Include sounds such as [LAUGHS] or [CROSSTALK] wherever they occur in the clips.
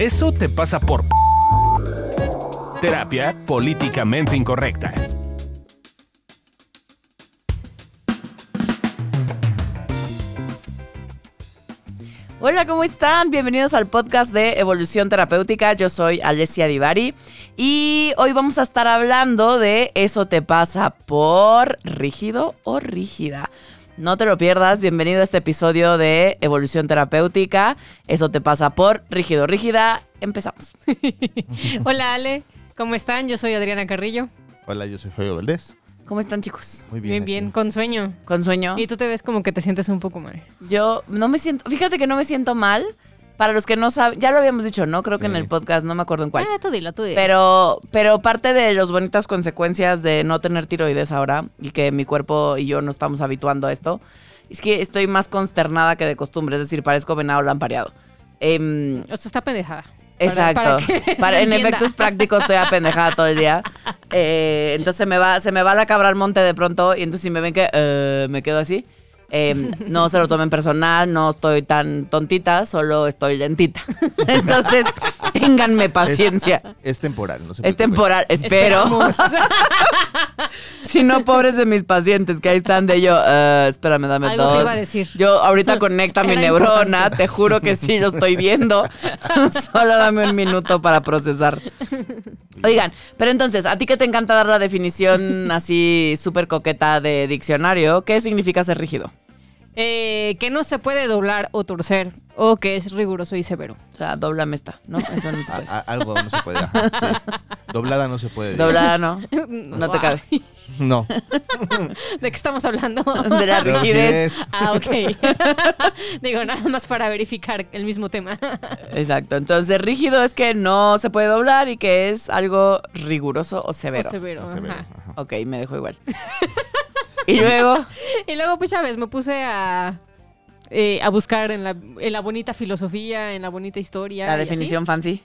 Eso te pasa por terapia políticamente incorrecta. Hola, ¿cómo están? Bienvenidos al podcast de Evolución Terapéutica. Yo soy Alessia Divari y hoy vamos a estar hablando de eso te pasa por rígido o rígida. No te lo pierdas, bienvenido a este episodio de Evolución Terapéutica. Eso te pasa por rígido rígida. Empezamos. [LAUGHS] Hola Ale, ¿cómo están? Yo soy Adriana Carrillo. Hola, yo soy Fabio Valdés. ¿Cómo están chicos? Muy Bien, bien. bien, aquí. con sueño. ¿Con sueño? Y tú te ves como que te sientes un poco mal. Yo no me siento, fíjate que no me siento mal. Para los que no saben, ya lo habíamos dicho, ¿no? Creo que en el podcast, no me acuerdo en cuál. Ah, tú dilo, tú dilo. Pero, pero parte de las bonitas consecuencias de no tener tiroides ahora y que mi cuerpo y yo no estamos habituando a esto, es que estoy más consternada que de costumbre, es decir, parezco venado lampareado. Em, O sea, está pendejada. Para- exacto. para se Para- en entienda. efectos prácticos estoy apendejada todo el día. Eh, entonces se me va, se me va la cabra al monte de pronto y entonces si me ven que eh, me quedo así. Em, no se lo tomen personal, no estoy tan tontita, solo estoy lentita. [LAUGHS] Entonces, ténganme paciencia. Es temporal, no se Es temporal, espero. [LAUGHS] Si no, pobres de mis pacientes que ahí están de yo, eh, espérame, dame Algo dos. te iba a decir. Yo ahorita conecta mi neurona, importante. te juro que sí lo estoy viendo. [LAUGHS] Solo dame un minuto para procesar. Oigan, pero entonces, a ti que te encanta dar la definición así súper coqueta de diccionario, ¿qué significa ser rígido? Eh, que no se puede doblar o torcer. O que es riguroso y severo. O sea, doblame esta, ¿no? Eso no se puede. a- algo no se puede. ajá, sí. Doblada no se puede. Doblada no, [LAUGHS] no te Wow. cabe. No. [LAUGHS] ¿De qué estamos hablando? [LAUGHS] De la Pero rigidez. es- Ah, ok. Digo, nada más para verificar el mismo tema. Exacto. Entonces, rígido es que no se puede doblar y que es algo riguroso o severo. O severo. no se ve, ajá. ajá. Ok, me dejó igual. Y luego, Y luego, pues ya ves, me puse a, eh, a buscar en la, en la bonita filosofía, en la bonita historia. la y así. definición fancy.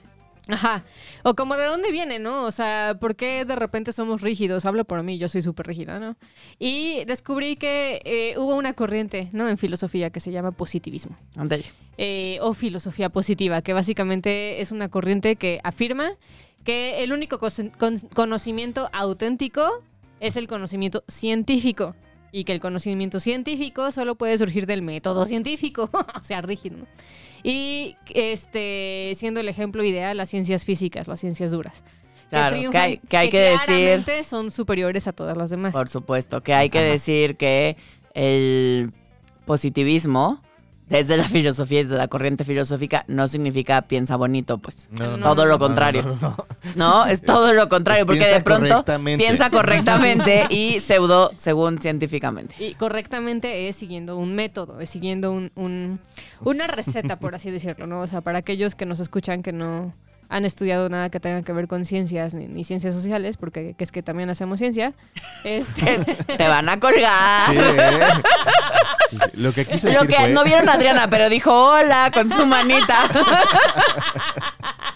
Ajá. O como de dónde viene, ¿no? O sea, ¿por qué de repente somos rígidos? Hablo por mí, yo soy súper rígida, ¿no? Y descubrí que eh, hubo una corriente, ¿no? En filosofía que se llama positivismo. Ándale. eh, o filosofía positiva, que básicamente es una corriente que afirma que el único con- conocimiento auténtico es el conocimiento científico y que el conocimiento científico solo puede surgir del método científico, [LAUGHS] o sea, rígido. ¿no? Y este, siendo el ejemplo ideal, las ciencias físicas, las ciencias duras. Claro, que triunfan, hay que, hay que decir, son superiores a todas las demás. por supuesto, que hay que Ajá. decir que el positivismo, desde la filosofía desde la corriente filosófica, no significa piensa bonito, pues. No, no, Todo no, lo contrario. no, no, no. No, es todo lo contrario, Es porque de pronto correctamente. piensa correctamente [LAUGHS] y pseudo según científicamente. Y correctamente es siguiendo un método, es siguiendo un, un- una receta, por así decirlo, ¿no? O sea, para aquellos que nos escuchan que no han estudiado nada que tenga que ver con ciencias ni, ni ciencias sociales, porque que es que también hacemos ciencia, [LAUGHS] este, Te van a colgar. Sí, ¿eh? Sí, sí. Lo que quiso decir Lo que fue- no vieron a Adriana, pero dijo hola con su manita [LAUGHS]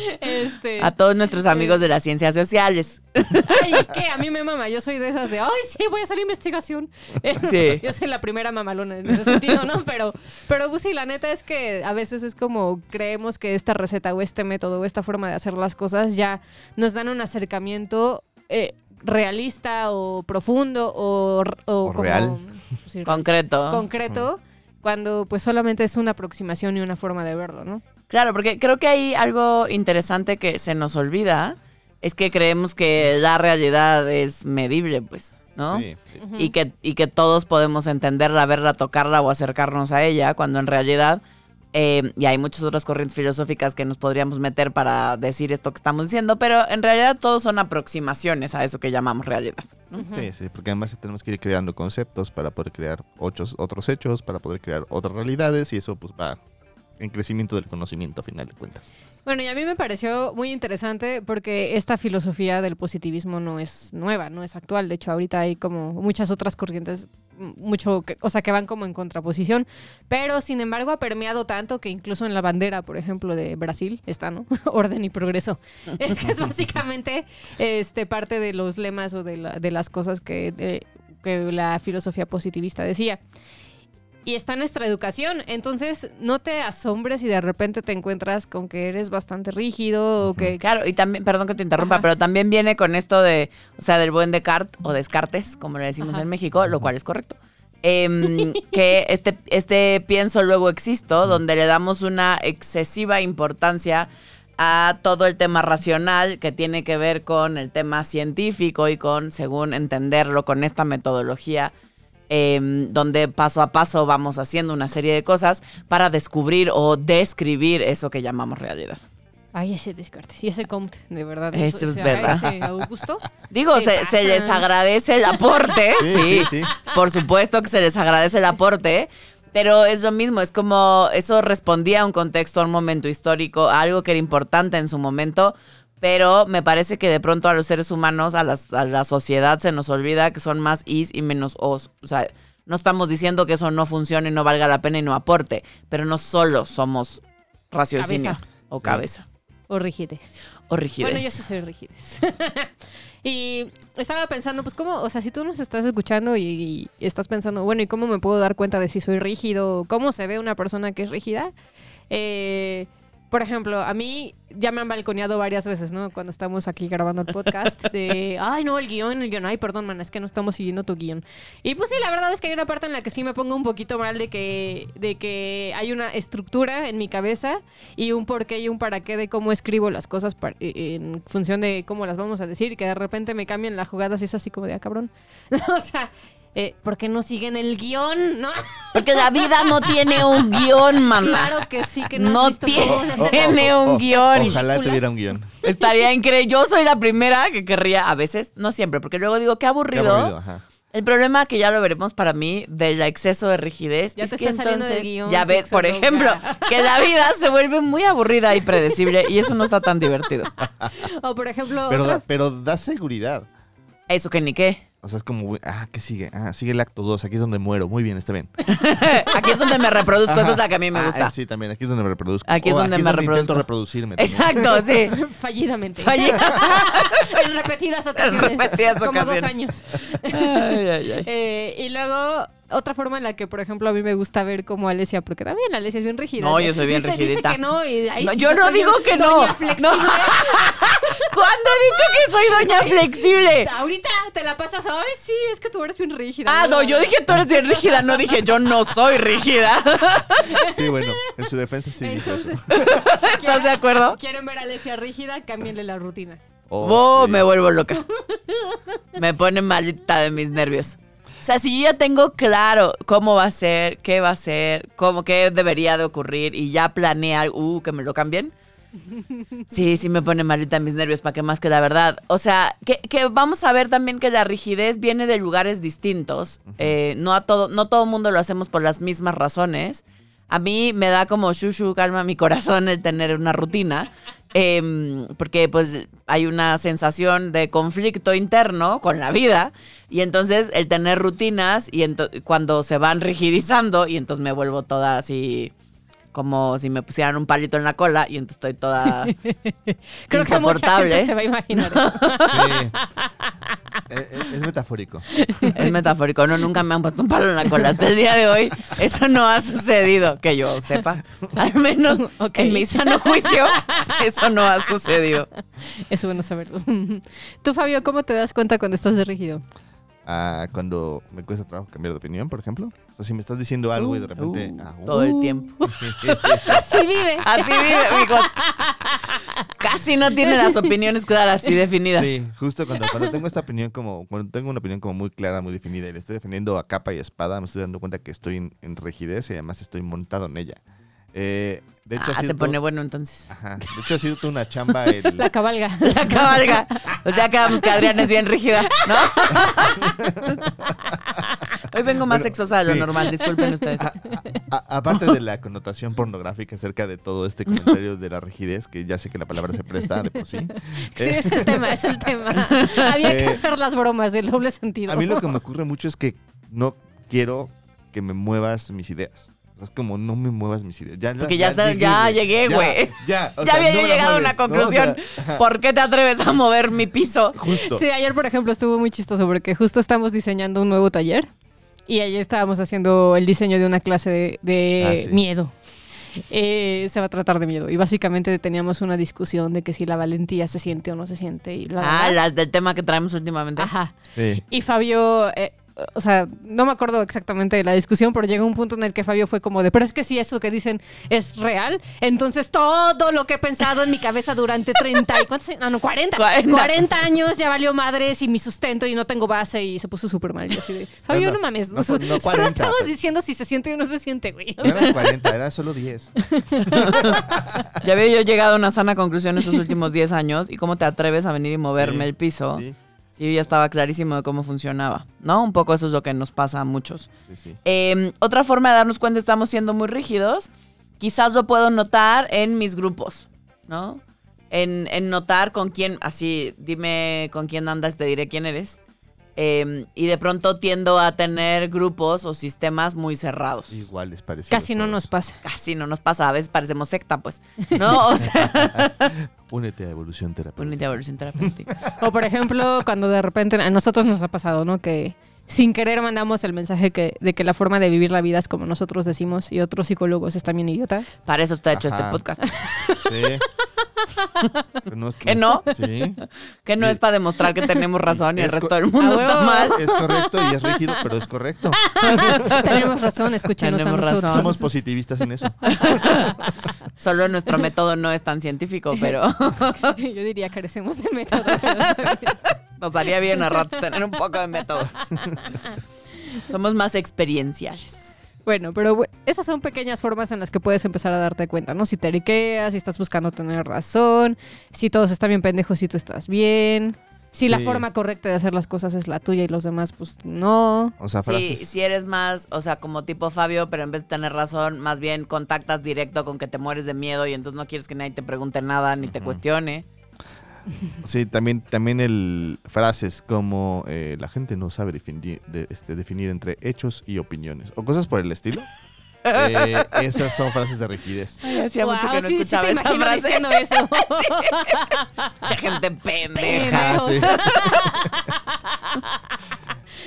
[LAUGHS] este, a todos nuestros amigos de las ciencias sociales. [LAUGHS] ay, ¿qué? A mí me mama, yo soy de esas de, ay, sí, voy a hacer investigación. [LAUGHS] Sí. Yo soy la primera mamalona en ese sentido, ¿no? Pero, pero pues, sí, la neta es que a veces es como creemos que esta receta o este método o esta forma de hacer las cosas ya nos dan un acercamiento eh, realista o profundo o, o O como- real. sí, Concreto. concreto cuando pues solamente es una aproximación y una forma de verlo, ¿no? Claro, porque creo que hay algo interesante que se nos olvida, es que creemos que la realidad es medible, pues, ¿no? Sí, sí. y, que, y que todos podemos entenderla, verla, tocarla o acercarnos a ella, cuando en realidad, eh, y hay muchas otras corrientes filosóficas que nos podríamos meter para decir esto que estamos diciendo, pero en realidad todos son aproximaciones a eso que llamamos realidad. ¿no? Sí, sí, porque además tenemos que ir creando conceptos para poder crear otros, otros hechos, para poder crear otras realidades y eso pues va en crecimiento del conocimiento a final de cuentas. Bueno, y a mí me pareció muy interesante porque esta filosofía del positivismo no es nueva, no es actual. De hecho, ahorita hay como muchas otras corrientes, mucho, que- o sea, que van como en contraposición. Pero, sin embargo, ha permeado tanto que incluso en la bandera, por ejemplo, de Brasil está, ¿no? [LAUGHS] Orden y progreso. [LAUGHS] Es que es básicamente este, parte de los lemas o de, la- de las cosas que, de- que la filosofía positivista decía. Y está nuestra educación. Entonces, no te asombres si de repente te encuentras con que eres bastante rígido o que... Claro, y también, perdón que te interrumpa, Ajá. pero también viene con esto de, o sea, del buen Descartes o Descartes, como le decimos Ajá. en México, lo cual es correcto. Em, [LAUGHS] que este, este pienso luego existo, donde le damos una excesiva importancia a todo el tema racional que tiene que ver con el tema científico y con, según entenderlo, con esta metodología em, donde paso a paso vamos haciendo una serie de cosas para descubrir o describir eso que llamamos realidad. Ay, ese Descartes y ese Comte, de verdad. Eso es o sea, verdad. Ese Augusto. [LAUGHS] Digo, Se se, les agradece el aporte, Sí, sí, sí, sí. por supuesto que se les agradece el aporte, pero es lo mismo, es como eso respondía a un contexto, a un momento histórico, a algo que era importante en su momento, pero me parece que de pronto a los seres humanos, a, las- a la sociedad se nos olvida que son más is y menos os, o sea, no estamos diciendo que eso no funcione, no valga la pena y no aporte, pero no solo somos raciocinio Cabeza. o Sí. cabeza O rigidez. o rigidez. Bueno, yo sí soy rigidez. [LAUGHS] y estaba pensando, pues, ¿cómo? O sea, si tú nos estás escuchando y, y estás pensando, bueno, ¿y cómo me puedo dar cuenta de si soy rígido? ¿Cómo se ve una persona que es rígida? Eh, por ejemplo, a mí ya me han balconeado varias veces, ¿no? Cuando estamos aquí grabando el podcast, de, [LAUGHS] ay, no, el guion, el guion, ay, perdón, man, es que no estamos siguiendo tu guion. Y pues sí, la verdad es que hay una parte en la que sí me pongo un poquito mal de que, de que hay una estructura en mi cabeza y un porqué y un para qué de cómo escribo las cosas eh, en función de cómo las vamos a decir, que de repente me cambian las jugadas y es así como de, ah, cabrón. [LAUGHS] o sea, eh, ¿por qué no siguen el guion? ¿No? [LAUGHS] Porque la vida no tiene un guion, mamá. Claro que sí, que no, No has visto cómo se hace- [LAUGHS] tiene un guion. Ojalá tuviera un guion. [LAUGHS] Estaría increíble. Yo soy la primera que querría, a veces, no siempre, porque luego digo, qué Qué aburrido. aburrido, ajá. El problema que ya lo veremos para mí del exceso de rigidez Ya es te que está saliendo del entonces, guion, ya ves, por ejemplo, que la vida se vuelve muy aburrida y predecible y eso no está tan divertido. O por ejemplo, Pero, otra- da, pero da seguridad. Eso que ni qué. O sea, es como, ah, ¿qué sigue? Ah, sigue el acto 2, aquí es donde muero. Muy bien, está bien. [LAUGHS] Aquí es donde me reproduzco, eso Ajá. es la que a mí me Ah, gusta. eh, sí, también, aquí es donde me reproduzco. Aquí es O donde me intento reproduzco. reproducirme. también. Exacto, sí. [LAUGHS] fallidamente. Oye, [LAUGHS] en repetidas ocasiones. repetidas Como dos ocasiones. años. Ay, ay, ay. Eh, y luego, otra forma en la que, por ejemplo, a mí me gusta ver como Alesia, porque también Alesia es bien rígida. No, yo soy bien Dice- rigidita. Dice que no, y ahí No, sí yo no digo que no. doña flexible. No. ¿Cuándo he dicho que soy doña flexible? Ahorita te la pasas, ay, sí, es que tú eres bien rígida. Ah, no, yo dije tú eres bien rígida, no dije yo no soy rígida. [LAUGHS] Sí, bueno, en su defensa sí. Entonces, [LAUGHS] ¿Estás de acuerdo? ¿Quieren ver a Alesia rígida? Cámbienle la rutina. Oh, Oh, sí. me vuelvo loca. Me pone malita de mis nervios. O sea, si yo ya tengo claro cómo va a ser, qué va a ser, cómo, qué debería de ocurrir y ya planear, uh, que me lo cambien. Sí, sí me pone malita mis nervios, para que más que la verdad. O sea, que, que vamos a ver también que la rigidez viene de lugares distintos. Eh, no a todo, no todo mundo lo hacemos por las mismas razones. A mí me da como shushu, calma mi corazón el tener una rutina. em, porque pues hay una sensación de conflicto interno con la vida y entonces el tener rutinas y cuando se van rigidizando y entonces me vuelvo toda así como si me pusieran un palito en la cola y entonces estoy toda [LAUGHS] Creo que mucha insoportable. gente se va a imaginar. [LAUGHS] Sí. [LAUGHS] Eh, eh, es metafórico. Es metafórico, no, nunca me han puesto un palo en la cola. Hasta el día de hoy, eso no ha sucedido, que yo sepa. Al menos Ok. en mi sano juicio, eso no ha sucedido. Es bueno saberlo. Tú, Fabio, ¿cómo te das cuenta cuando estás de rígido? Ah, cuando me cuesta trabajo cambiar de opinión, por ejemplo. O sea, si me estás diciendo algo y de repente. Uh, ah, uh, todo el tiempo. [LAUGHS] Así vive. Así vive, amigos. Casi no tiene las opiniones claras y definidas. Sí, justo cuando, cuando tengo esta opinión como, cuando tengo una opinión como muy clara, muy definida y le estoy defendiendo a capa y espada, me estoy dando cuenta que estoy en, en rigidez y además estoy montado en ella. Eh, de hecho, ha Ah, sido se pone todo- bueno entonces. Ajá. De hecho, ha sido toda una chamba el, [LAUGHS] La cabalga. [LAUGHS] La cabalga. O sea, acabamos que Adriana es bien rígida, ¿no? [LAUGHS] Hoy vengo más Bueno, sexosa de lo sí. normal, disculpen ustedes. A- a- aparte de la connotación pornográfica acerca de todo este comentario de la rigidez, que ya sé que la palabra se presta de por sí. Sí, eh, es el tema, es el tema. Había que Eh, hacer las bromas del doble sentido. a mí lo que me ocurre mucho es que no quiero que me muevas mis ideas. Es como no me muevas mis ideas. Ya, Porque ya está- ya llegué, güey. Ya, [LAUGHS] o ya sea, había no llegado a una mueves, ¿no? O conclusión. sea, ¿Por qué te atreves a mover mi piso? [LAUGHS] justo. Sí, ayer, por ejemplo, estuvo muy chistoso porque justo estamos diseñando un nuevo taller Y ayer estábamos haciendo el diseño de una clase de, de Ah, sí. miedo. Eh, se va a tratar de miedo. Y básicamente teníamos una discusión de que si la valentía se siente o no se siente. Y Ah, las del tema que traemos últimamente. Ajá. Sí. Y Fabio, eh, o sea, no me acuerdo exactamente de la discusión, pero llegó un punto en el que Fabio fue como de, pero es que si eso que dicen es real, entonces todo lo que he pensado en mi cabeza durante 30 y ¿cuántos años? Ah, no, 40. 40. 40. años ya valió madres y mi sustento y no tengo base y se puso súper mal. Y yo así de, Fabio, No, no, no, mames. no, no, solo 40, estamos pero- diciendo si se siente o no se siente, güey. No eran 40, era solo 10. [LAUGHS] Ya había yo llegado a una sana conclusión estos últimos 10 años y cómo te atreves a venir y moverme Sí, el piso. Sí, Sí, ya estaba clarísimo de cómo funcionaba, ¿no? Un poco eso es lo que nos pasa a muchos. sí, sí. Eh, otra forma de darnos cuenta estamos siendo muy rígidos, quizás lo puedo notar en mis grupos, ¿no? En, en notar con quién, así, dime con quién andas, te diré quién eres. Eh, y de pronto tiendo a tener grupos o sistemas muy cerrados. Iguales parecidos. Casi no nos pasa. Casi no nos pasa, a veces parecemos secta, pues. [LAUGHS] ¿No? O sea, [LAUGHS] Únete a Evolución Terapéutica. unidad de evolución terapéutica. O por ejemplo, cuando de repente a nosotros nos ha pasado, ¿no? Que sin querer mandamos el mensaje que, de que la forma de vivir la vida es como nosotros decimos y otros psicólogos están bien idiotas. Para eso está hecho Ajá. este podcast. Sí. Pero no es- [LAUGHS] ¿Que no? Sí. Que no es para demostrar que tenemos razón y el Es resto del mundo está mal. Es correcto y es rígido, pero es correcto. [LAUGHS] Tenemos razón, escúchenos Tenemos a nosotros. razón. Somos positivistas en eso. [LAUGHS] Solo nuestro método no es tan científico, pero Yo diría carecemos de método. Nos haría bien a ratos tener un poco de método. [LAUGHS] Somos más experienciales. bueno, pero esas son pequeñas formas en las que puedes empezar a darte cuenta, ¿no? Si te eriqueas, si estás buscando tener razón, si todos están bien pendejos, si tú estás bien. Si la Sí. forma correcta de hacer las cosas es la tuya y los demás, pues no. O sea, Sí, frases. si eres más, o sea, como tipo Fabio, pero en vez de tener razón, más bien contactas directo con que te mueres de miedo y entonces no quieres que nadie te pregunte nada ni te cuestione. Sí, también, también el frases como eh, la gente no sabe definir, de- este, definir entre hechos y opiniones. O cosas por el estilo. Eh, esas son frases de rigidez. Ay, hacía mucho Wow, que no sí, sí escuchaba te esa frase. diciendo eso. [LAUGHS] Mucha gente pendeja. [LAUGHS]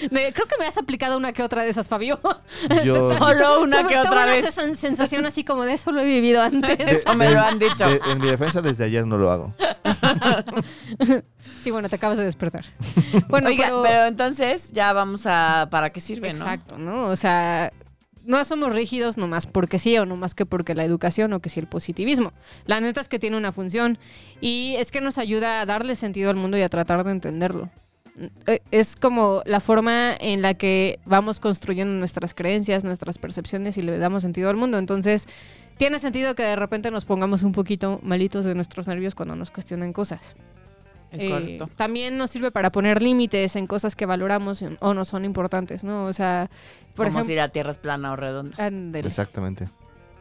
Sí. Me- creo que me has aplicado una que otra de esas, Fabio. Yo- [LAUGHS] Entonces, Solo una que otra vez. sens- sensación así como de eso lo he vivido antes. Eso me lo han dicho. En mi defensa, desde ayer no lo hago. [LAUGHS] Sí, bueno, te acabas de despertar. [LAUGHS] Bueno, Oiga, pero, pero... entonces ya vamos a... ¿Para qué sirve, no? exacto, ¿no? O sea, no somos rígidos nomás porque sí o nomás que porque la educación o que si el positivismo. La neta es que tiene una función y es que nos ayuda a darle sentido al mundo y a tratar de entenderlo. Eh, Es como la forma en la que vamos construyendo nuestras creencias, nuestras percepciones y le damos sentido al mundo. Entonces, tiene sentido que de repente nos pongamos un poquito malitos de nuestros nervios cuando nos cuestionan cosas. Es Eh, correcto. También nos sirve para poner límites en cosas que valoramos o no son importantes, ¿no? O sea, por Como ejemplo... si la Tierra es plana o redonda. Exactamente.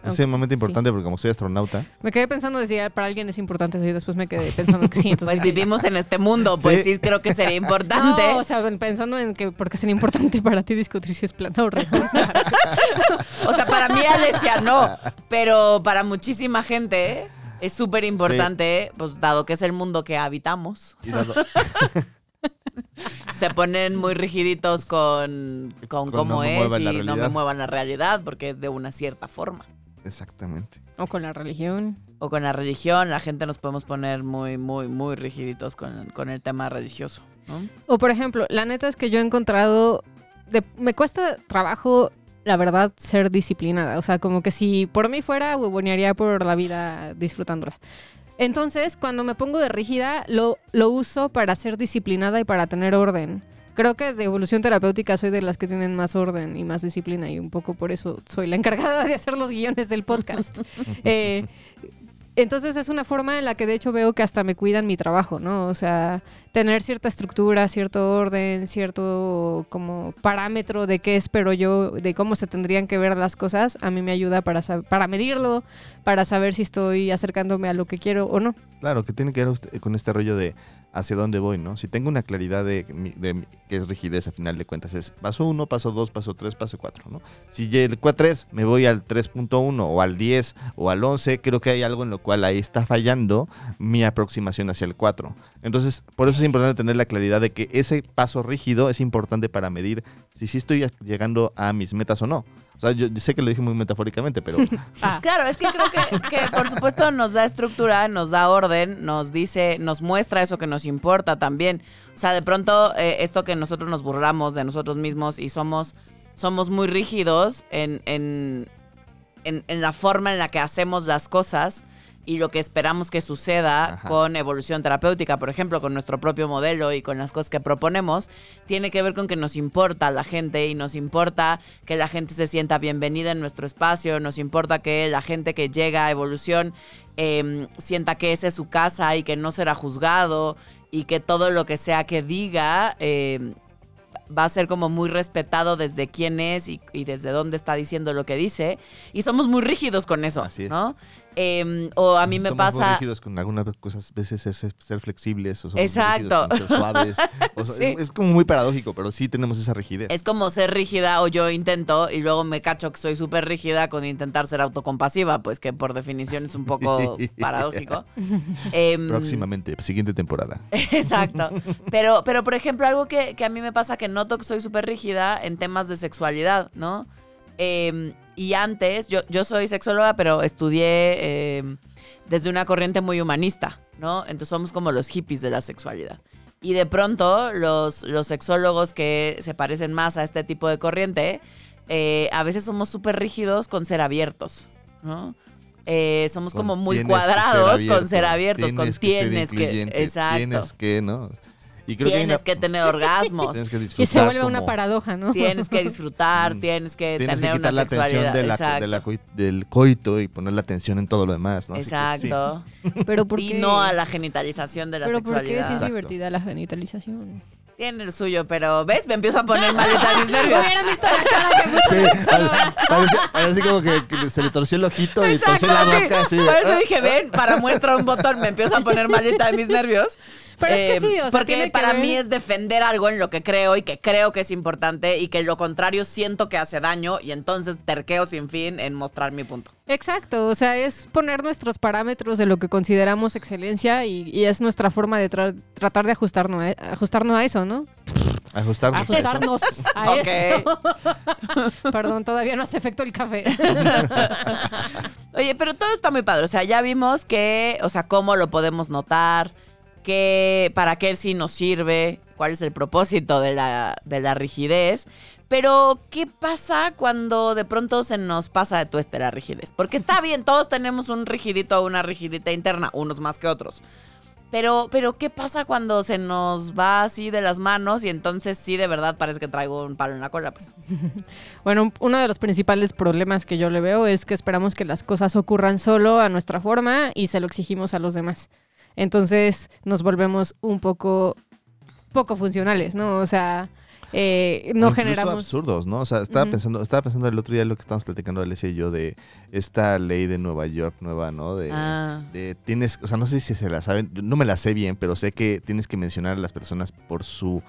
Es sumamente sí. importante porque como soy astronauta, Me quedé pensando de si para alguien es importante eso y después me quedé pensando que sí. Entonces, Pues vivimos en este mundo, pues sí, Sí. creo que sería [LAUGHS] importante. No, o sea, pensando en que porque sería importante para ti discutir si es plana o redonda. [LAUGHS] O sea, para mí Alesia no, pero para muchísima gente es súper importante, pues dado que es el mundo que habitamos, y dado- [LAUGHS] se ponen muy rigiditos con, con Con cómo no es y no me muevan la realidad porque es de una cierta forma. Exactamente. o con la religión. O con la religión, la gente nos podemos poner muy, muy, muy rigiditos con, con el tema religioso. ¿no? O por ejemplo, la neta es que yo he encontrado, de- me cuesta trabajo, la verdad, ser disciplinada. O sea, como que si por mí fuera, huevonearía por la vida disfrutándola. Entonces, cuando me pongo de rígida, lo, lo uso para ser disciplinada y para tener orden. Creo que de evolución terapéutica soy de las que tienen más orden y más disciplina y un poco por eso soy la encargada de hacer los guiones del podcast. [LAUGHS] Eh, entonces es una forma en la que de hecho veo que hasta me cuidan mi trabajo, ¿no? O sea, tener cierta estructura, cierto orden, cierto como parámetro de qué espero yo, de cómo se tendrían que ver las cosas, a mí me ayuda para, sab- para medirlo, para saber si estoy acercándome a lo que quiero o no. Claro, que tiene que ver con este rollo de hacia dónde voy, ¿no? Si tengo una claridad de, que es rigidez a final de cuentas, es paso 1, paso 2, paso 3, paso 4, ¿no? Si el 3 me voy al 3.1 o al 10 o al 11, creo que hay algo en lo cual ahí está fallando mi aproximación hacia el 4. Entonces, por eso es importante tener la claridad de que ese paso rígido es importante para medir si sí estoy llegando a mis metas o no. O sea, yo sé que lo dije muy metafóricamente, pero [LAUGHS] Ah, Claro, es que creo que, que, por supuesto nos da estructura, nos da orden, nos dice, nos muestra eso que nos importa también. O sea, de pronto eh, esto que nosotros nos burlamos de nosotros mismos y somos, somos muy rígidos en, en, en, en la forma en la que hacemos las cosas y lo que esperamos que suceda Ajá. con evolución terapéutica, por ejemplo, con nuestro propio modelo y con las cosas que proponemos, tiene que ver con que nos importa la gente y nos importa que la gente se sienta bienvenida en nuestro espacio, nos importa que la gente que llega a evolución eh, sienta que esa es su casa y que no será juzgado y que todo lo que sea que diga eh, va a ser como muy respetado desde quién es y, y desde dónde está diciendo lo que dice. Y somos muy rígidos con eso, Así es. ¿no? Eh, o a mí me muy pasa... rígidos con algunas cosas, a veces ser, ser- ser flexibles o somos Exacto. con ser suaves. [LAUGHS] O sea, Sí. es, es como muy paradójico, pero sí tenemos esa rigidez. Es como ser rígida o yo intento y luego me cacho que soy súper rígida con intentar ser autocompasiva, pues que por definición es un poco [LAUGHS] paradójico. [LAUGHS] Em, Próximamente, siguiente temporada. Exacto. Pero, pero por ejemplo, algo que, que a mí me pasa que noto que soy súper rígida en temas de sexualidad, ¿no? Eh, y antes, yo, yo soy sexóloga, pero estudié eh, desde una corriente muy humanista, ¿no? Entonces somos como los hippies de la sexualidad. Y de pronto, los, los sexólogos que se parecen más a este tipo de corriente, eh, a veces somos súper rígidos con ser abiertos, ¿no? Eh, somos Con como muy tienes que ser cuadrados con ser abierto, abiertos, con ser tienes que. Exacto. Tienes que, ¿no? Y creo que, Tienes una- que tener orgasmos. [LAUGHS] tienes que y se vuelve una paradoja, ¿no? Tienes que disfrutar, Mm. tienes que Tienes que tener quitar una la atención sexualidad. de la- Exacto. de la coi- del coito y poner la atención en todo lo demás, ¿no? Así que sí. Exacto. Pero ¿por Y no a la genitalización de la Pero ¿por qué sexualidad. sí es Exacto. divertida la genitalización? Tiene el suyo, pero ¿ves? Me empiezo a poner [LAUGHS] maleta mis nervios. Hubieran visto la cara que puso Sí, parece, parece como que, que se le torció el ojito y torció la sí. boca. Así, Por eso ah. dije, ven, para muestra un botón, me empiezo a poner maleta de mis nervios. Eh, Pero es que sí, o sea, porque para ver- mí es defender algo en lo que creo y que creo que es importante y que lo contrario siento que hace daño y entonces terqueo sin fin en mostrar mi punto. Exacto, o sea, es poner nuestros parámetros de lo que consideramos excelencia y, y es nuestra forma de tra- tratar de ajustarnos a, ajustarnos a eso, ¿no? Ajustarnos. a eso. Ajustarnos a eso. [LAUGHS] Perdón, todavía no hace efecto el café. [LAUGHS] Oye, pero todo está muy padre. O sea, ya vimos que, o sea, cómo lo podemos notar, que, para qué sí nos sirve, cuál es el propósito de la, de la rigidez. Pero, ¿qué pasa cuando de pronto se nos pasa de tueste la rigidez? Porque está bien, todos tenemos un rigidito o una rigidita interna, unos más que otros. Pero, pero, ¿qué pasa cuando se nos va así de las manos y entonces sí de verdad parece que traigo un palo en la cola? Pues. [LAUGHS] Bueno, un- uno de los principales problemas que yo le veo es que esperamos que las cosas ocurran solo a nuestra forma y se lo exigimos a los demás. Entonces nos volvemos un poco poco funcionales, ¿no? O sea, eh, no generamos... absurdos, ¿no? O sea, estaba pensando, estaba pensando el otro día lo que estábamos platicando Alessia y yo de esta ley de Nueva York nueva, ¿no? De, Ah. de tienes, o sea, no sé si se la saben, no me la sé bien, pero sé que tienes que mencionar a las personas por su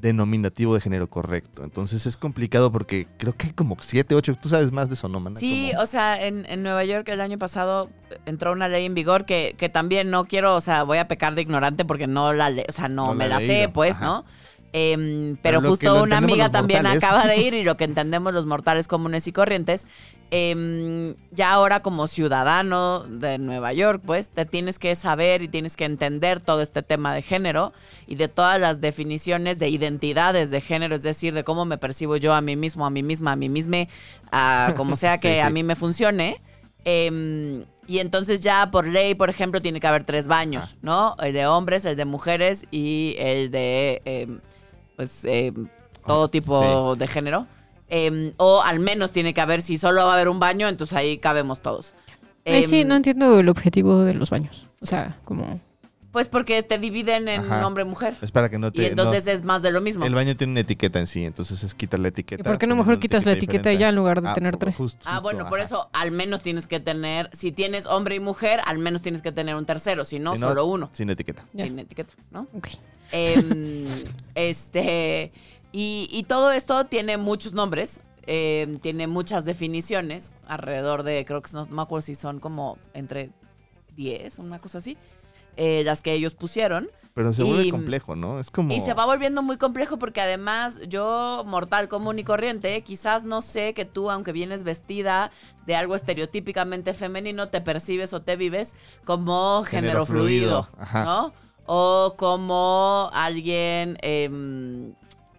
denominativo de género correcto. Entonces es complicado porque creo que hay como siete, ocho, tú sabes más de eso, ¿no, Mana? Sí, Como- o sea, en, en Nueva York el año pasado entró una ley en vigor que, que también no quiero, o sea, voy a pecar de ignorante porque no la o sea, no, No me la sé, pues, ajá. ¿no? Em, Pero justo una amiga también mortales. acaba de ir y lo [LAUGHS] que entendemos los mortales comunes y corrientes, em, ya ahora como ciudadano de Nueva York, pues, te tienes que saber y tienes que entender todo este tema de género y de todas las definiciones de identidades de género, es decir, de cómo me percibo yo a mí mismo, a mí misma, a mí misma, a como sea [LAUGHS] Sí, que a mí me funcione. Em, y entonces ya por ley, por ejemplo, tiene que haber tres baños, ¿no? El de hombres, el de mujeres y el de, pues, em, todo Ah, tipo de género. Em, o al menos tiene que haber, si solo va a haber un baño, entonces ahí cabemos todos. Ay, sí, Em, no entiendo el objetivo de los baños. O sea, como... Pues porque te dividen en Ajá. hombre y mujer. Es para que no te... Y entonces no- es más de lo mismo. el baño tiene una etiqueta en sí, entonces es quitar la etiqueta. ¿Y por qué no mejor quitas la etiqueta diferente. ya en lugar de Ah, tener tres? justo, Ah, bueno, por eso al menos tienes que tener, si tienes hombre y mujer, al menos tienes que tener un tercero, si no, Si no, solo uno, Sin etiqueta. Ya. sin etiqueta, ¿no? Ok. Em, [LAUGHS] este, y, y todo esto tiene muchos nombres, em, tiene muchas definiciones, alrededor de, creo que no, no me acuerdo si son como entre 10, una cosa así, eh, las que ellos pusieron. Pero se Y- vuelve complejo, ¿no? Es como... Y se va volviendo muy complejo porque además yo, mortal común y corriente, quizás no sé que tú, aunque vienes vestida de algo estereotípicamente femenino, te percibes o te vives como género, Género fluido, fluido. ¿no? O como alguien em,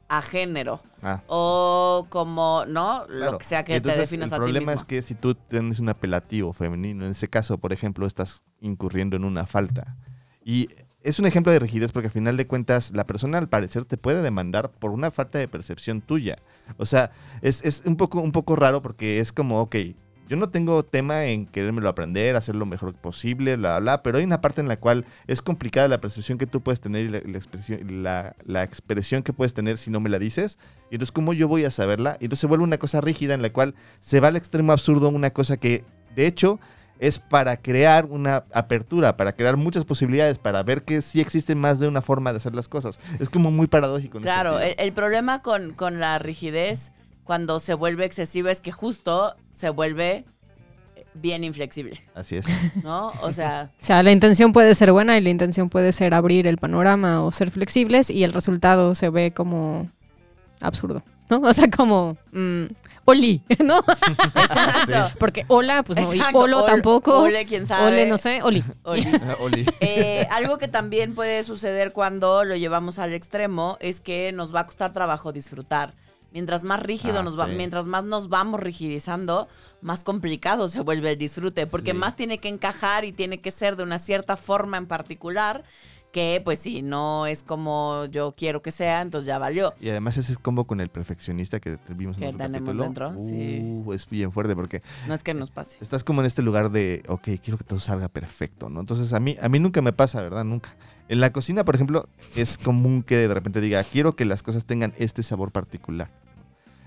a género. Ah. O como, ¿no? Claro. Lo que sea que te definas el a ti problema mismo. es que si tú tienes un apelativo femenino, en ese caso, por ejemplo, estás incurriendo en una falta. Y es un ejemplo de rigidez porque al final de cuentas la persona al parecer te puede demandar por una falta de percepción tuya. O sea, es, es un, poco, un poco raro porque es como, ok, yo no tengo tema en querérmelo aprender, hacer lo mejor posible, bla, bla, bla, pero hay una parte en la cual es complicada la percepción que tú puedes tener y la, la expresión, la, la expresión que puedes tener si no me la dices. Y entonces, ¿cómo yo voy a saberla? Y entonces se vuelve una cosa rígida en la cual se va al extremo absurdo una cosa que, de hecho, es para crear una apertura, para crear muchas posibilidades, para ver que sí existe más de una forma de hacer las cosas. Es como muy paradójico. en Claro, el, el problema con, con la rigidez cuando se vuelve excesiva es que justo se vuelve eh, bien inflexible, Así es. ¿no? O sea, [LAUGHS] O sea, la intención puede ser buena y la intención puede ser abrir el panorama o ser flexibles y el resultado se ve como absurdo, ¿no? O sea, como mm, oli, [LAUGHS] ¿no? exacto. Porque hola, pues no, y Exacto, olo ol- tampoco. Ole, quién sabe. Ole, no sé, oli. Oli. [LAUGHS] Oli. Eh, algo que también puede suceder cuando lo llevamos al extremo es que nos va a costar trabajo disfrutar. Mientras más rígido Ah, nos va, sí. mientras más nos vamos rigidizando, más complicado se vuelve el disfrute, porque Sí. más tiene que encajar y tiene que ser de una cierta forma en particular, que pues si no es como yo quiero que sea, entonces ya valió. Y además ese es como con el perfeccionista que vimos en Que otro tenemos capítulo. dentro, sí. Uh, Es bien fuerte porque No es que nos pase. estás como en este lugar de, ok, quiero que todo salga perfecto, ¿no? Entonces a mí, a mí nunca me pasa, ¿verdad? Nunca. En la cocina, por ejemplo, es común que de repente diga, quiero que las cosas tengan este sabor particular.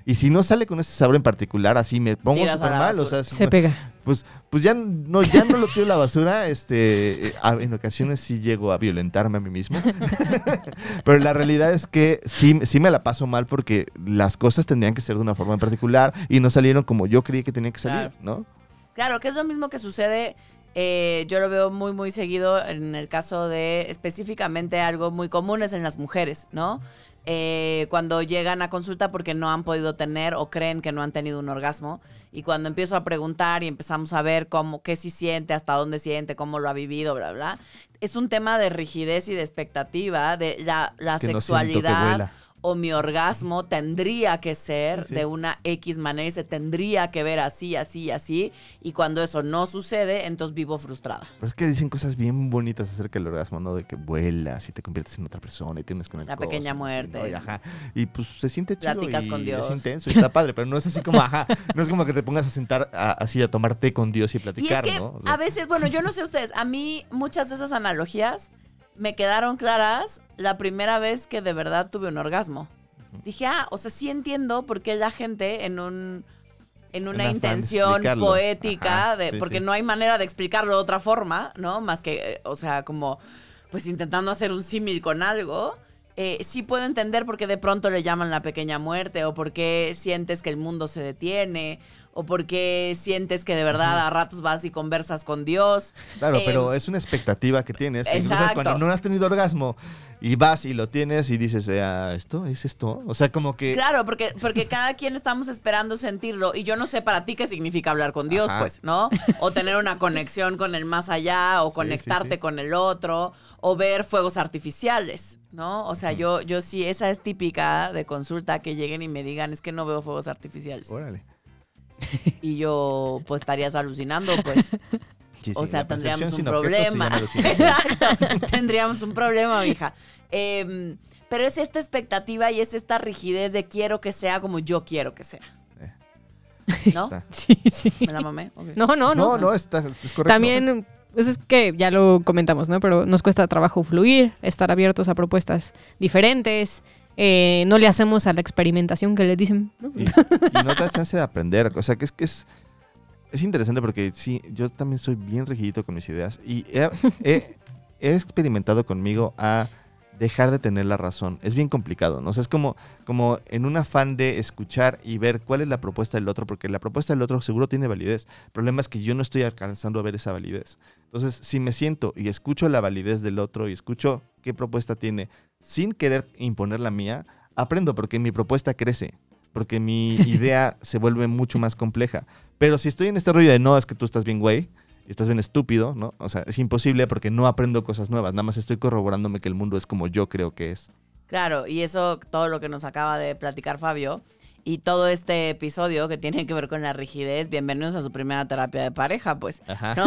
Y si no sale con ese sabor en particular, así me pongo súper mal. O sea, Se pega. pues, pues ya no, ya no lo tiro a la basura. Este, eh, a- en ocasiones sí llego a violentarme a mí mismo. [LAUGHS] Pero la realidad es que sí, sí me la paso mal porque las cosas tendrían que ser de una forma en particular y no salieron como yo creí que tenían que salir, Claro. ¿no? Claro, que es lo mismo que sucede, eh, yo lo veo muy, muy seguido en el caso de específicamente algo muy común es en las mujeres, ¿no? Eh, cuando llegan a consulta porque no han podido tener o creen que no han tenido un orgasmo y cuando empiezo a preguntar y empezamos a ver cómo, qué sí siente, hasta dónde siente, cómo lo ha vivido, bla, bla, es un tema de rigidez y de expectativa, de la, la Que sexualidad. O mi orgasmo tendría que ser Sí. de una X manera y se tendría que ver así, así, así. Y cuando eso no sucede, entonces vivo frustrada. Pero es que dicen cosas bien bonitas acerca del orgasmo, ¿no? De que vuelas y te conviertes en otra persona y tienes con el La pequeña muerte. ¿no? Y, ajá. Y, pues se siente chido Platicas y con Dios. es intenso y está padre, pero no es así como, ajá, no es como que te pongas a sentar a- así a tomar té con Dios y Y es platicar, que ¿no? O sea, a veces, bueno, yo no sé ustedes, a mí muchas de esas analogías me quedaron claras la primera vez que de verdad tuve un orgasmo. Dije, ah, o sea, sí entiendo por qué la gente en un en una intención poética, Ajá, de, sí, porque sí. no hay manera de explicarlo de otra forma, ¿no? Más que, eh, o sea, como, pues intentando hacer un símil con algo. eh, sí puedo entender por qué de pronto le llaman la pequeña muerte, o por qué sientes que el mundo se detiene, o por qué sientes que de verdad a ratos vas y conversas con Dios. Claro, Eh, pero es una expectativa que tienes. que incluso Exacto. cuando no has tenido orgasmo y vas y lo tienes y dices, eh, ah, ¿esto es esto? O sea, como que... Claro, porque, porque cada quien estamos esperando sentirlo. Y yo no sé para ti qué significa hablar con Dios, Ajá. pues, ¿no? O tener una conexión con el más allá, o Sí, conectarte sí, sí. con el otro, o ver fuegos artificiales, ¿no? O sea, yo, yo sí, esa es típica de consulta que lleguen y me digan, es que no veo fuegos artificiales. Órale. [LAUGHS] Y yo, pues, estarías alucinando, pues. Sí, O sea, tendríamos un se problema. [LAUGHS] Exacto. tendríamos un problema, mija. Em, pero es esta expectativa y es esta rigidez de quiero que sea como yo quiero que sea. ¿No? Está. Sí, sí. ¿Me la mamé? No, no, no. No, no, está, es correcto. También pues es que ya lo comentamos, ¿no? Pero nos cuesta trabajo fluir, estar abiertos a propuestas diferentes. Eh, no le hacemos a la experimentación que le dicen, ¿no? Y, y no te da chance de aprender. O sea, que es que es, es interesante porque sí, yo también soy bien rigidito con mis ideas y he, experimentado conmigo a dejar de tener la razón. Es bien complicado, ¿no? O sea, es como, como en un afán de escuchar y ver cuál es la propuesta del otro, porque la propuesta del otro seguro tiene validez. El problema es que yo no estoy alcanzando a ver esa validez. Entonces, si me siento y escucho la validez del otro y escucho qué propuesta tiene sin querer imponer la mía, aprendo porque mi propuesta crece, porque mi [LAUGHS] idea se vuelve mucho más compleja. Pero si estoy en este rollo de no, es que tú estás bien güey, estás bien estúpido, ¿no? O sea, es imposible porque no aprendo cosas nuevas, nada más estoy corroborándome que el mundo es como yo creo que es. Claro, y eso, todo lo que nos acaba de platicar Fabio, y todo este episodio que tiene que ver con la rigidez, bienvenidos a su primera terapia de pareja, pues. Ajá. [LAUGHS] ¿no?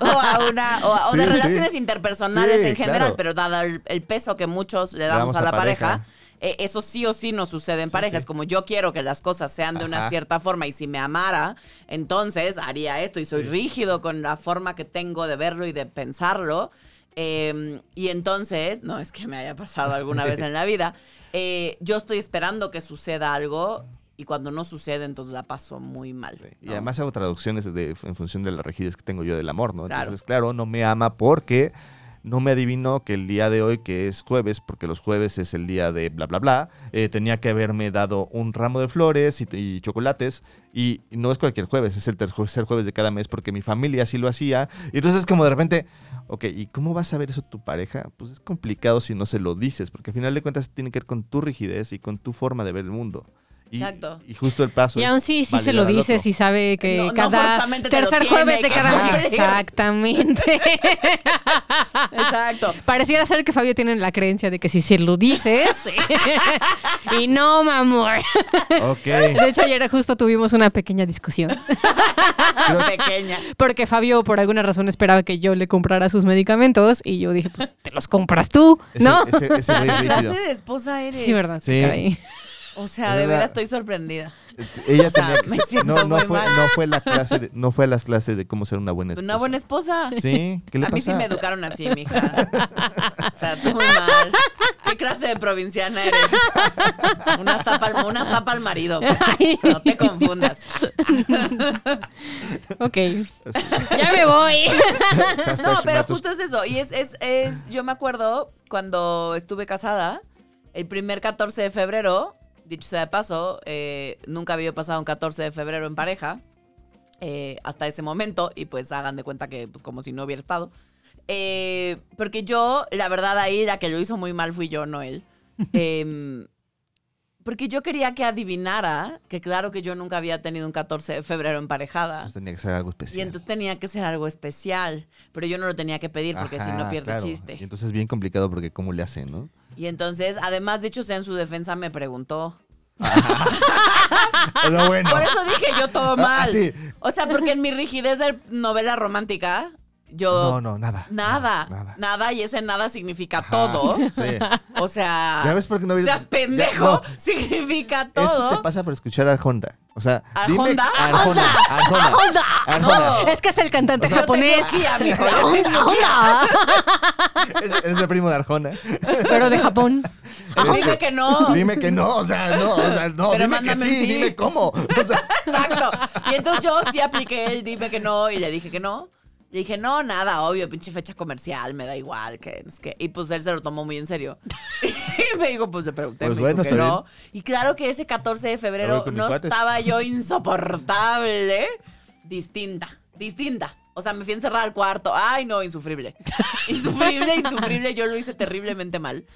o a una, o, a- o de relaciones sí. interpersonales Sí, en general, claro. pero dado el, el peso que muchos le Le damos, damos a a la pareja, pareja. eh, eso sí o sí no sucede en Sí, pareja. sí. Es como yo quiero que las cosas sean de una cierta forma y si me amara, entonces haría esto y soy rígido con la forma que tengo de verlo y de pensarlo. Eh, y entonces, no es que me haya pasado alguna vez en la vida, [LAUGHS] eh, yo estoy esperando que suceda algo y cuando no sucede, entonces la paso muy mal. Y además hago traducciones de- en función de las rigidez que tengo yo del amor, ¿no? Claro. Entonces, claro, no me ama porque no me adivinó que el día de hoy, que es jueves, porque los jueves es el día de bla, bla, bla, eh, tenía que haberme dado un ramo de flores y, chocolates. Y, no es cualquier jueves, es el tercer jueves de cada mes porque mi familia así lo hacía. Y entonces como de repente, ok, ¿y cómo vas a ver eso tu pareja? Pues es complicado si no se lo dices, porque al final de cuentas tiene que ver con tu rigidez y con tu forma de ver el mundo. Exacto. Y justo el paso Y aún sí, sí se lo otro. y sabe que No- no cada lo tercer tiene jueves de cada cumplir. Exactamente. [LAUGHS] Exacto. Pareciera ser que Fabio tiene la creencia de que si se lo dices. [LAUGHS] y no, mi amor. Ok. De hecho, ayer justo tuvimos una pequeña discusión. [LAUGHS] Pequeña. Porque Fabio, por alguna razón, esperaba que yo le comprara sus medicamentos. Y yo dije, pues te los compras tú, Ese- ¿no? ese- ese güey ¿Qué clase de esposa eres? Sí, ¿verdad? Sí. caray. O sea, de verdad. veras estoy sorprendida. Ella tenía que ser- no, no muy fue, mal. no fue la clase de, no fue a las clases de cómo ser una buena esposa. Una buena esposa. Sí, ¿qué le A mí sí me educaron así, mija. O sea, tú muy mal. ¿Qué clase de provinciana eres? Una tapa al, una tapa al marido. pues. No te confundas. Ok. ya me voy. No, pero justo es eso. Y es, es, es, yo me acuerdo cuando estuve casada, el primer 14 de febrero, dicho sea de paso, eh, nunca había pasado un 14 de febrero en pareja, eh, hasta ese momento, y pues hagan de cuenta que pues como si no hubiera estado. Eh, porque yo, la verdad, ahí la que lo hizo muy mal fui yo, no él. [LAUGHS] Porque yo quería que adivinara que claro que yo nunca había tenido un 14 de febrero emparejada. Entonces tenía que ser algo especial. Y entonces tenía que ser algo especial, pero yo no lo tenía que pedir porque si no pierde claro. chiste. Y entonces es bien complicado porque cómo le hacen, ¿no? Y entonces, además, de hecho, sea en su defensa, me preguntó. [LAUGHS] Bueno. Por eso dije yo todo mal. Ah, sí. O sea, porque en mi rigidez de novela romántica, yo... No, no, nada. Nada, Nada. nada, y ese nada significa Ajá, todo. Sí. [LAUGHS] O sea, ¿Ya ves por qué no seas pendejo, Ya, no. [LAUGHS] significa Eso todo. te pasa por escuchar a Arjona. O sea, dime... ¿Arjona? Arjona. [LAUGHS] Arjona. ¡Arjona! Arjona. No. Es que es el cantante Yo tengo japonés. ¡Ah, onda! Es, es el primo de Arjona. Pero de Japón. Dime que no. Dime que no, o sea, no, o sea, no, Pero dime que mándame sí, dime cómo. O sea, Exacto. Y entonces yo sí apliqué el dime que no y le dije que no. Le dije, no, nada, obvio, pinche fecha comercial, me da igual, que es que. Y pues él se lo tomó muy en serio. [LAUGHS] y me dijo, pues le pregunté, Pues me bueno, dijo que está no. Y claro que ese 14 de febrero no cuates. estaba yo [LAUGHS] insoportable. Distinta, distinta. O sea, me fui a encerrar al cuarto. Ay, no, insufrible. [LAUGHS] insufrible, insufrible. Yo lo hice terriblemente mal.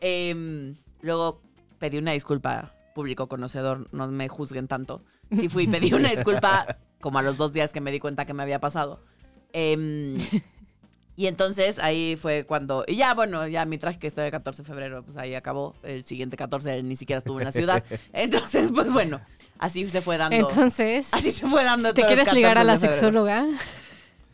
Em, luego pedí una disculpa, público conocedor, no me juzguen tanto. Sí fui y pedí una disculpa como a los dos días que me di cuenta que me había pasado. Em, [LAUGHS] y entonces ahí fue cuando, y ya bueno, ya mi trágica historia del 14 de febrero, pues ahí acabó. El siguiente 14 él ni siquiera estuvo en la ciudad. [LAUGHS] Entonces, pues bueno, así se fue dando. Entonces, así se fue dando. si te quieres ligar a 14 la sexóloga,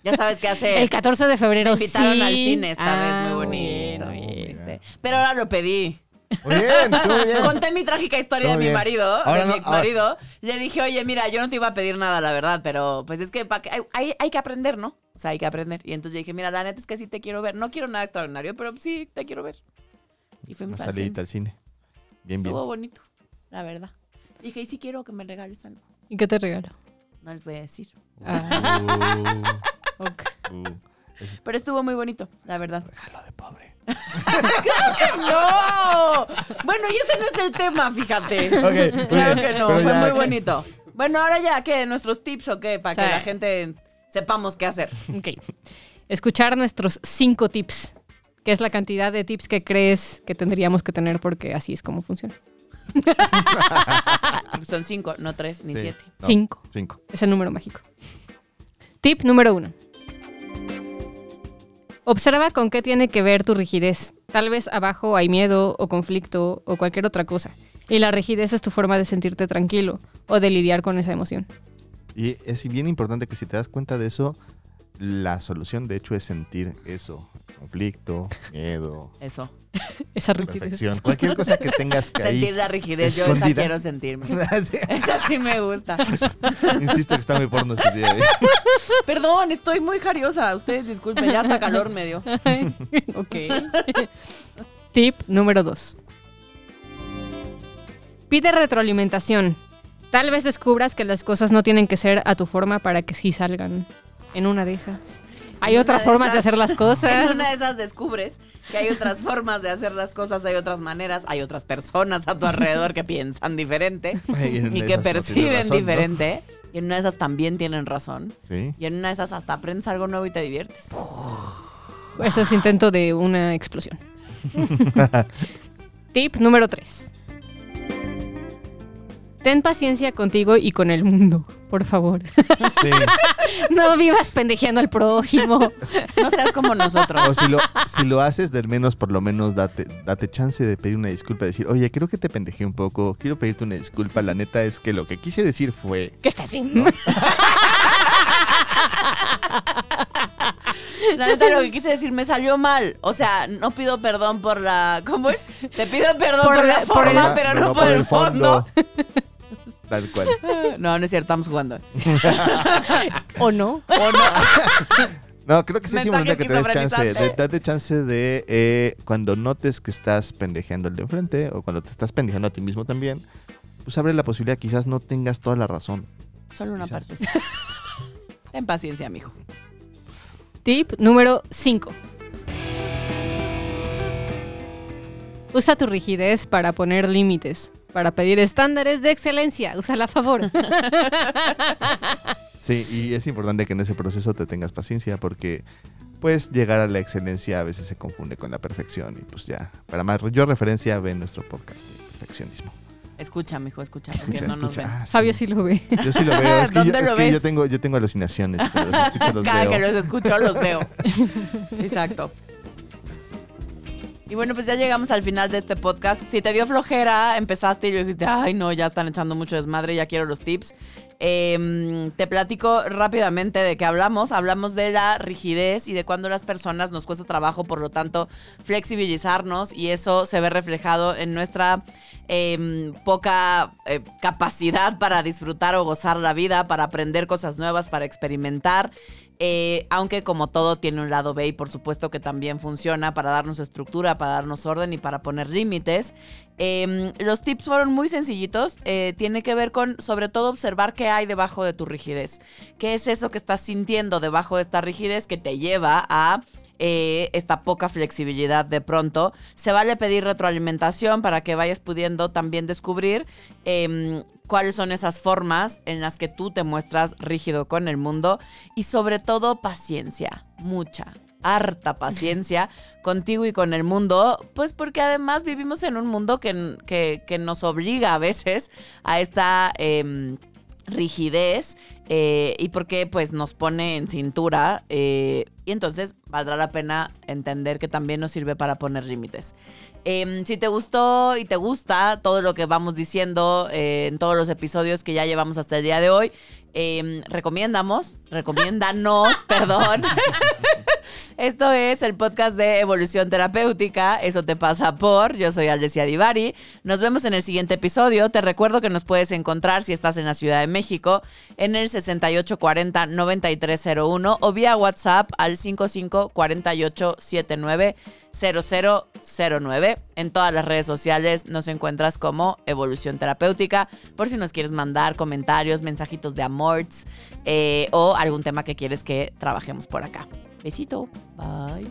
Ya sabes qué hacer. el 14 de febrero Me invitaron sí. al cine esta Ah, vez, muy bonito. bueno, bien. ¿viste? Pero ahora lo pedí. Muy bien, muy bien. Conté mi trágica historia de mi bien. marido, Ahora de mi ex marido. Le dije, oye, mira, yo no te iba a pedir nada, la verdad, pero pues es que, pa' que- hay, que aprender, ¿no? O sea, hay que aprender. Y entonces yo dije, mira, la neta es que sí te quiero ver. No quiero nada extraordinario, pero sí te quiero ver. Y Una fuimos al cine. al cine. Bien, bien. Estuvo bonito, la verdad. Dije, y sí quiero que me regales algo. ¿Y qué te regalo? No les voy a decir. Ah, [LAUGHS] ok. Uh, uh, Pero estuvo muy bonito, la verdad. regalo de pobre. [LAUGHS] ¡No! Bueno, y ese no es el tema, fíjate. Ok, muy Claro bien. que no, Pero fue ya- muy bonito. Bueno, ahora ya, ¿qué? ¿Nuestros tips o qué? Para Sí. que la gente sepamos qué hacer. Ok. Escuchar nuestros cinco tips. Que es la cantidad de tips que crees que tendríamos que tener porque así es como funciona. [LAUGHS] Porque son cinco, no tres ni Sí. siete. No, Cinco. Cinco. Es el número mágico. Tip número uno. Observa con qué tiene que ver tu rigidez. Tal vez abajo hay miedo o conflicto o cualquier otra cosa. Y la rigidez es tu forma de sentirte tranquilo o de lidiar con esa emoción. Y es bien importante que si te das cuenta de eso, la solución de hecho es sentir eso. Conflicto, miedo, Eso. [LAUGHS] Esa rigidez. perfección. Cualquier cosa que tengas que ahí. Sentir la rigidez. Yo esa quiero sentirme. [LAUGHS] Sí. Esa sí me gusta. [LAUGHS] Insisto que está muy porno este día. ¿eh? Perdón, estoy muy jariosa. Ustedes disculpen, ya hasta calor me dio. ok. Tip número 2. Pide retroalimentación. Tal vez descubras que las cosas no tienen que ser a tu forma para que sí salgan. En una de esas. Hay En otras de formas de hacer las [LAUGHS] cosas. En una de esas descubres que hay otras [LAUGHS] formas de hacer las cosas, hay otras maneras, hay otras personas a tu alrededor que piensan diferente [LAUGHS] y que no perciben razón, ¿no? diferente. Y en una de esas también tienen razón. Sí. Y en una de esas hasta aprendes algo nuevo y te diviertes. Eso es intento de una explosión. Tip número 3. Ten paciencia contigo y con el mundo, por favor. Sí. [LAUGHS] No vivas pendejeando al prójimo. No seas como nosotros. O si lo, si lo haces, del menos por lo menos date, date chance de pedir una disculpa. Decir, oye, creo que te pendejé un poco. Quiero pedirte una disculpa. La neta es que lo que quise decir fue. Que estás bien. [LAUGHS] La neta lo que quise decir me salió mal. O sea, no pido perdón por la. ¿Cómo es? Te pido perdón por, Por la la- por forma, el- pero no, por, el fondo. Tal cual. [LAUGHS] No, no es cierto, estamos jugando. [LAUGHS] ¿O no? ¿O no? [LAUGHS] No, creo que sí es importante que te des chance. De, date chance de eh, cuando notes que estás pendejeando al de enfrente o cuando te estás pendejeando a ti mismo también, pues abre la posibilidad. Quizás no tengas toda la razón. Solo una Quizás. parte. Ten paciencia, mijo. Tip número 5. Usa tu rigidez para poner límites, para pedir estándares de excelencia. Úsala a favor. [LAUGHS] Sí, y es importante que en ese proceso te tengas paciencia porque pues llegar a la excelencia a veces se confunde con la perfección y pues ya, para mayor referencia ve nuestro podcast de perfeccionismo. Escucha, mijo, escucha, porque Escucha, no nos escucha. ven. Ah, sí. Fabio sí lo ve. Yo sí lo veo, es [LAUGHS] que, yo, ¿Dónde es lo que ves? yo tengo, yo tengo alucinaciones, pero los escucho, los Cada veo. que los escucho, los veo. [LAUGHS] Exacto. Y bueno, pues ya llegamos al final de este podcast. Si te dio flojera, empezaste y dijiste, ay no, ya están echando mucho desmadre, ya quiero los tips. Eh, te platico rápidamente de qué hablamos. Hablamos de la rigidez y de cuando las personas nos cuesta trabajo, por lo tanto, flexibilizarnos y eso se ve reflejado en nuestra eh, poca eh, capacidad para disfrutar o gozar la vida, para aprender cosas nuevas, para experimentar. Eh, aunque como todo tiene un lado B y por supuesto que también funciona para darnos estructura, para darnos orden y para poner límites. Eh, los tips fueron muy sencillitos. eh, tiene que ver con sobre todo observar qué hay debajo de tu rigidez. ¿Qué es eso que estás sintiendo debajo de esta rigidez que te lleva a eh, esta poca flexibilidad de pronto. Se vale pedir retroalimentación para que vayas pudiendo también descubrir em, cuáles son esas formas en las que tú te muestras rígido con el mundo y sobre todo paciencia, mucha. Harta paciencia [LAUGHS] contigo y con el mundo, pues porque además vivimos en un mundo que, que- que nos obliga a veces a esta em, rigidez eh, y porque pues nos pone en cintura eh, y entonces valdrá la pena entender que también nos sirve para poner límites. Em, si te gustó y te gusta todo lo que vamos diciendo eh, en todos los episodios que ya llevamos hasta el día de hoy, recomiendamos, recomiéndanos, [LAUGHS] perdón, [LAUGHS] Esto es el podcast de Evolución Terapéutica. Eso te pasa por. Yo soy Aldesia Divari. Nos vemos en el siguiente episodio. Te recuerdo que nos puedes encontrar si estás en la Ciudad de México en el 6840-9301 o vía WhatsApp al 554879 0009. En todas las redes sociales nos encuentras como Evolución Terapéutica, por si nos quieres mandar comentarios, mensajitos de amorts eh, o algún tema que quieres que trabajemos por acá. Besito. Bye.